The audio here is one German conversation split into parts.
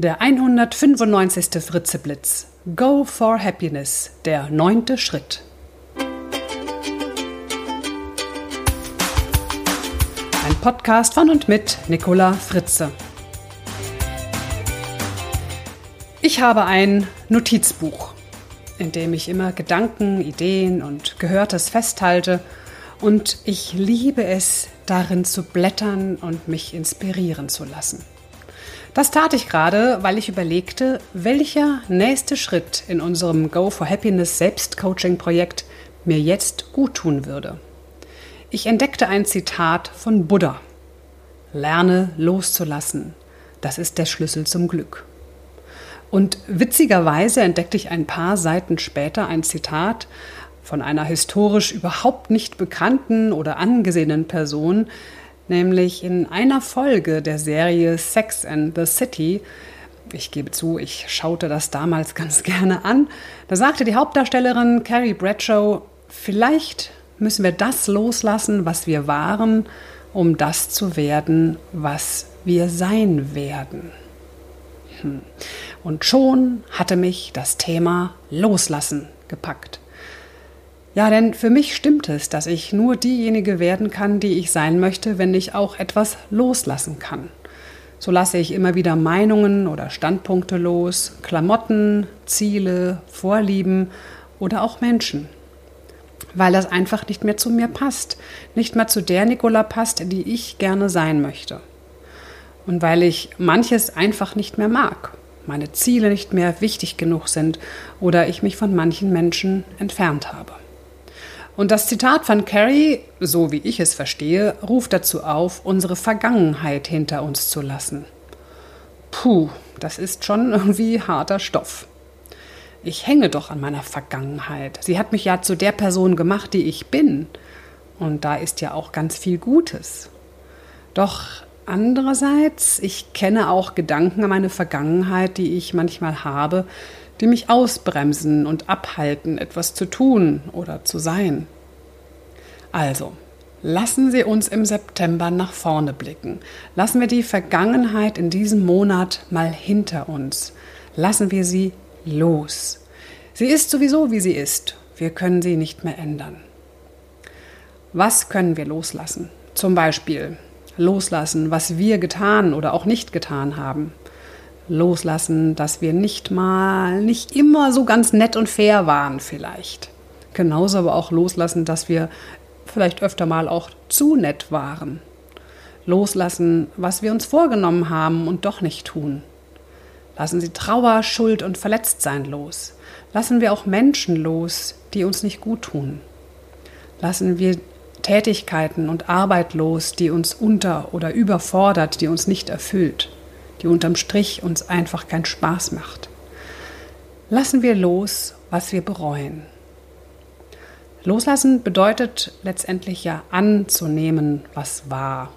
Der 195. Fritzeblitz. Go for Happiness. Der neunte Schritt. Ein Podcast von und mit Nicola Fritze. Ich habe ein Notizbuch, in dem ich immer Gedanken, Ideen und Gehörtes festhalte und ich liebe es, darin zu blättern und mich inspirieren zu lassen. Das tat ich gerade, weil ich überlegte, welcher nächste Schritt in unserem Go for Happiness Selbstcoaching-Projekt mir jetzt gut tun würde. Ich entdeckte ein Zitat von Buddha. Lerne loszulassen. Das ist der Schlüssel zum Glück. Und witzigerweise entdeckte ich ein paar Seiten später ein Zitat von einer historisch überhaupt nicht bekannten oder angesehenen Person, nämlich in einer Folge der Serie Sex and the City. Ich gebe zu, ich schaute das damals ganz gerne an. Da sagte die Hauptdarstellerin Carrie Bradshaw, vielleicht müssen wir das loslassen, was wir waren, um das zu werden, was wir sein werden. Hm. Und schon hatte mich das Thema Loslassen gepackt. Ja, denn für mich stimmt es, dass ich nur diejenige werden kann, die ich sein möchte, wenn ich auch etwas loslassen kann. So lasse ich immer wieder Meinungen oder Standpunkte los, Klamotten, Ziele, Vorlieben oder auch Menschen. Weil das einfach nicht mehr zu mir passt, nicht mehr zu der Nicola passt, die ich gerne sein möchte. Und weil ich manches einfach nicht mehr mag, meine Ziele nicht mehr wichtig genug sind oder ich mich von manchen Menschen entfernt habe. Und das Zitat von Carrie, so wie ich es verstehe, ruft dazu auf, unsere Vergangenheit hinter uns zu lassen. Puh, das ist schon irgendwie harter Stoff. Ich hänge doch an meiner Vergangenheit. Sie hat mich ja zu der Person gemacht, die ich bin. Und da ist ja auch ganz viel Gutes. Doch andererseits, ich kenne auch Gedanken an meine Vergangenheit, die ich manchmal habe, die mich ausbremsen und abhalten, etwas zu tun oder zu sein. Also, lassen Sie uns im September nach vorne blicken. Lassen wir die Vergangenheit in diesem Monat mal hinter uns. Lassen wir sie los. Sie ist sowieso, wie sie ist. Wir können sie nicht mehr ändern. Was können wir loslassen? Zum Beispiel loslassen, was wir getan oder auch nicht getan haben loslassen, dass wir nicht mal, nicht immer so ganz nett und fair waren vielleicht. Genauso aber auch loslassen, dass wir vielleicht öfter mal auch zu nett waren. Loslassen, was wir uns vorgenommen haben und doch nicht tun. Lassen Sie Trauer, Schuld und Verletztsein los. Lassen wir auch Menschen los, die uns nicht gut tun. Lassen wir Tätigkeiten und Arbeit los, die uns unter- oder überfordert, die uns nicht erfüllt die unterm Strich uns einfach keinen Spaß macht. Lassen wir los, was wir bereuen. Loslassen bedeutet letztendlich ja anzunehmen, was war.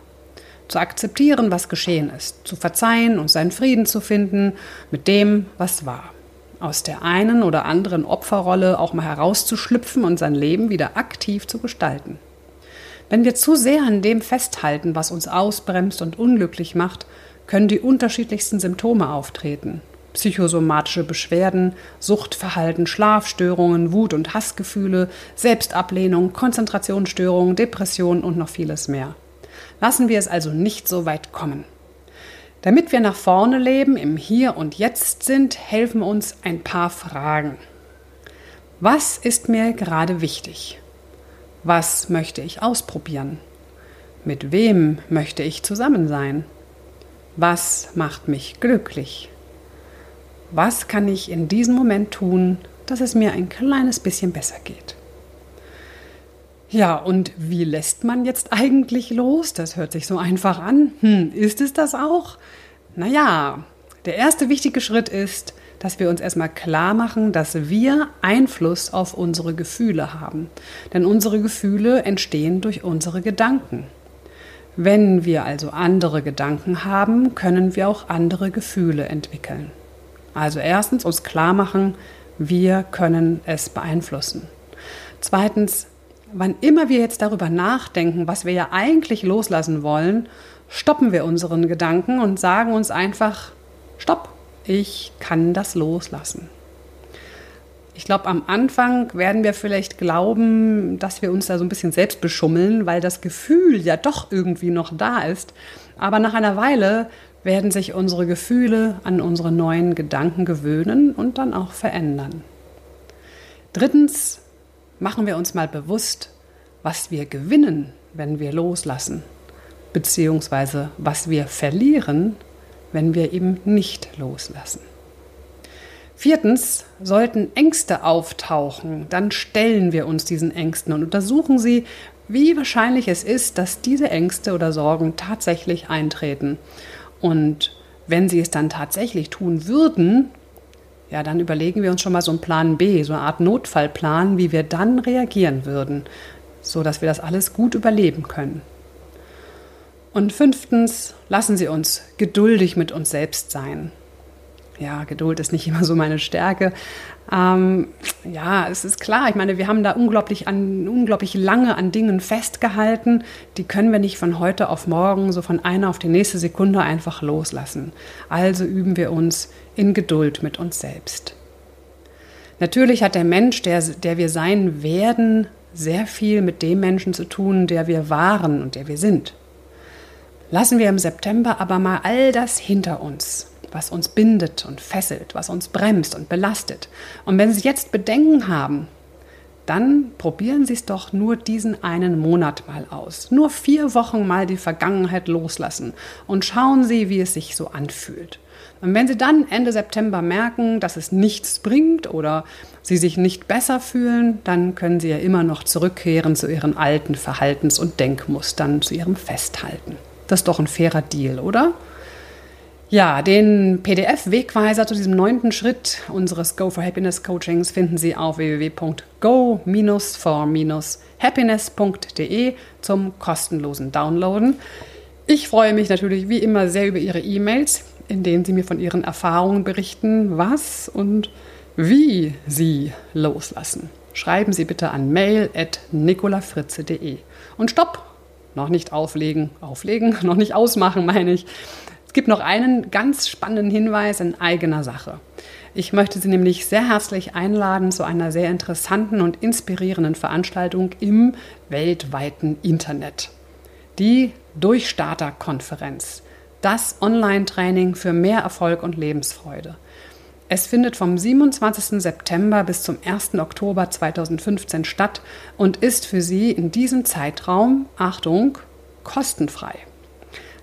Zu akzeptieren, was geschehen ist. Zu verzeihen und seinen Frieden zu finden mit dem, was war. Aus der einen oder anderen Opferrolle auch mal herauszuschlüpfen und sein Leben wieder aktiv zu gestalten. Wenn wir zu sehr an dem festhalten, was uns ausbremst und unglücklich macht, können die unterschiedlichsten Symptome auftreten. Psychosomatische Beschwerden, Suchtverhalten, Schlafstörungen, Wut- und Hassgefühle, Selbstablehnung, Konzentrationsstörungen, Depressionen und noch vieles mehr. Lassen wir es also nicht so weit kommen. Damit wir nach vorne leben, im Hier und Jetzt sind, helfen uns ein paar Fragen. Was ist mir gerade wichtig? Was möchte ich ausprobieren? Mit wem möchte ich zusammen sein? Was macht mich glücklich? Was kann ich in diesem Moment tun, dass es mir ein kleines bisschen besser geht? Ja, und wie lässt man jetzt eigentlich los? Das hört sich so einfach an. Hm, ist es das auch? Naja, der erste wichtige Schritt ist, dass wir uns erstmal klar machen, dass wir Einfluss auf unsere Gefühle haben. Denn unsere Gefühle entstehen durch unsere Gedanken. Wenn wir also andere Gedanken haben, können wir auch andere Gefühle entwickeln. Also erstens uns klar machen, wir können es beeinflussen. Zweitens, wann immer wir jetzt darüber nachdenken, was wir ja eigentlich loslassen wollen, stoppen wir unseren Gedanken und sagen uns einfach, stopp, ich kann das loslassen. Ich glaube, am Anfang werden wir vielleicht glauben, dass wir uns da so ein bisschen selbst beschummeln, weil das Gefühl ja doch irgendwie noch da ist. Aber nach einer Weile werden sich unsere Gefühle an unsere neuen Gedanken gewöhnen und dann auch verändern. Drittens machen wir uns mal bewusst, was wir gewinnen, wenn wir loslassen, beziehungsweise was wir verlieren, wenn wir eben nicht loslassen. Viertens, sollten Ängste auftauchen, dann stellen wir uns diesen Ängsten und untersuchen sie, wie wahrscheinlich es ist, dass diese Ängste oder Sorgen tatsächlich eintreten. Und wenn sie es dann tatsächlich tun würden, ja, dann überlegen wir uns schon mal so einen Plan B, so eine Art Notfallplan, wie wir dann reagieren würden, so dass wir das alles gut überleben können. Und fünftens, lassen Sie uns geduldig mit uns selbst sein ja, Geduld ist nicht immer so meine Stärke. Ähm, ja, es ist klar. Ich meine, wir haben da unglaublich, an, unglaublich lange an Dingen festgehalten. Die können wir nicht von heute auf morgen, so von einer auf die nächste Sekunde einfach loslassen. Also üben wir uns in Geduld mit uns selbst. Natürlich hat der Mensch, der, der wir sein werden, sehr viel mit dem Menschen zu tun, der wir waren und der wir sind. Lassen wir im September aber mal all das hinter uns was uns bindet und fesselt, was uns bremst und belastet. Und wenn Sie jetzt Bedenken haben, dann probieren Sie es doch nur diesen einen Monat mal aus. Nur vier Wochen mal die Vergangenheit loslassen und schauen Sie, wie es sich so anfühlt. Und wenn Sie dann Ende September merken, dass es nichts bringt oder Sie sich nicht besser fühlen, dann können Sie ja immer noch zurückkehren zu Ihren alten Verhaltens- und Denkmustern, zu Ihrem Festhalten. Das ist doch ein fairer Deal, oder? Ja, den PDF-Wegweiser zu diesem neunten Schritt unseres Go for Happiness Coachings finden Sie auf www.go-for-happiness.de zum kostenlosen Downloaden. Ich freue mich natürlich wie immer sehr über Ihre E-Mails, in denen Sie mir von Ihren Erfahrungen berichten, was und wie Sie loslassen. Schreiben Sie bitte an mail.nicolafritze.de. Und stopp! Noch nicht auflegen, auflegen, noch nicht ausmachen, meine ich. Es gibt noch einen ganz spannenden Hinweis in eigener Sache. Ich möchte Sie nämlich sehr herzlich einladen zu einer sehr interessanten und inspirierenden Veranstaltung im weltweiten Internet. Die Durchstarter-Konferenz. Das Online-Training für mehr Erfolg und Lebensfreude. Es findet vom 27. September bis zum 1. Oktober 2015 statt und ist für Sie in diesem Zeitraum, Achtung, kostenfrei.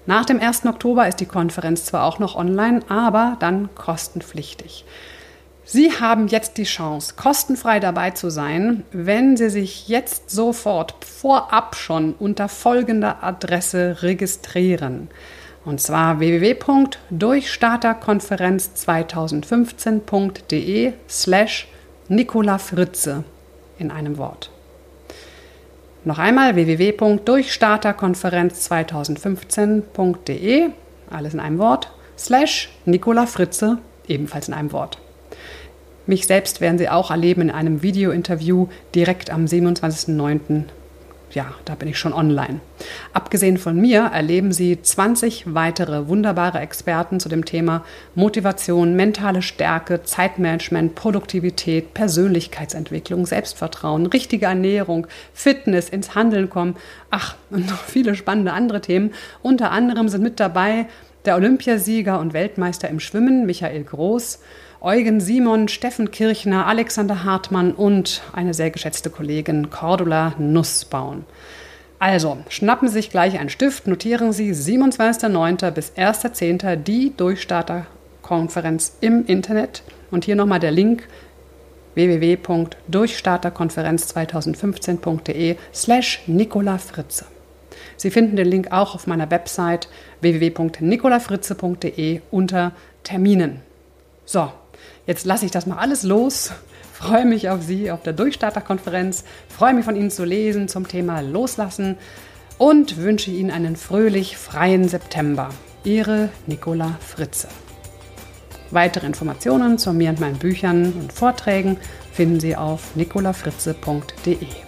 Nach dem 1. Oktober ist die Konferenz zwar auch noch online, aber dann kostenpflichtig. Sie haben jetzt die Chance, kostenfrei dabei zu sein, wenn Sie sich jetzt sofort vorab schon unter folgender Adresse registrieren. Und zwar www.durchstarterkonferenz2015.de slash Nicola Fritze in einem Wort. Noch einmal www.durchstarterkonferenz2015.de, alles in einem Wort, slash Nicola Fritze, ebenfalls in einem Wort. Mich selbst werden Sie auch erleben in einem Video-Interview direkt am 27.09 ja, da bin ich schon online. Abgesehen von mir erleben Sie 20 weitere wunderbare Experten zu dem Thema Motivation, mentale Stärke, Zeitmanagement, Produktivität, Persönlichkeitsentwicklung, Selbstvertrauen, richtige Ernährung, Fitness, ins Handeln kommen. Ach, und noch viele spannende andere Themen. Unter anderem sind mit dabei der Olympiasieger und Weltmeister im Schwimmen, Michael Groß, Eugen Simon, Steffen Kirchner, Alexander Hartmann und eine sehr geschätzte Kollegin Cordula Nussbaum. Also, schnappen Sie sich gleich einen Stift, notieren Sie 27.09. bis 1.10. die Durchstarterkonferenz im Internet. Und hier nochmal der Link www.durchstarterkonferenz2015.de slash Nicola Fritze. Sie finden den Link auch auf meiner Website www.nicolafritze.de unter Terminen. So, Jetzt lasse ich das mal alles los. Freue mich auf Sie auf der Durchstarterkonferenz. Freue mich von Ihnen zu lesen zum Thema Loslassen und wünsche Ihnen einen fröhlich freien September. Ihre Nicola Fritze. Weitere Informationen zu mir und meinen Büchern und Vorträgen finden Sie auf nicolafritze.de.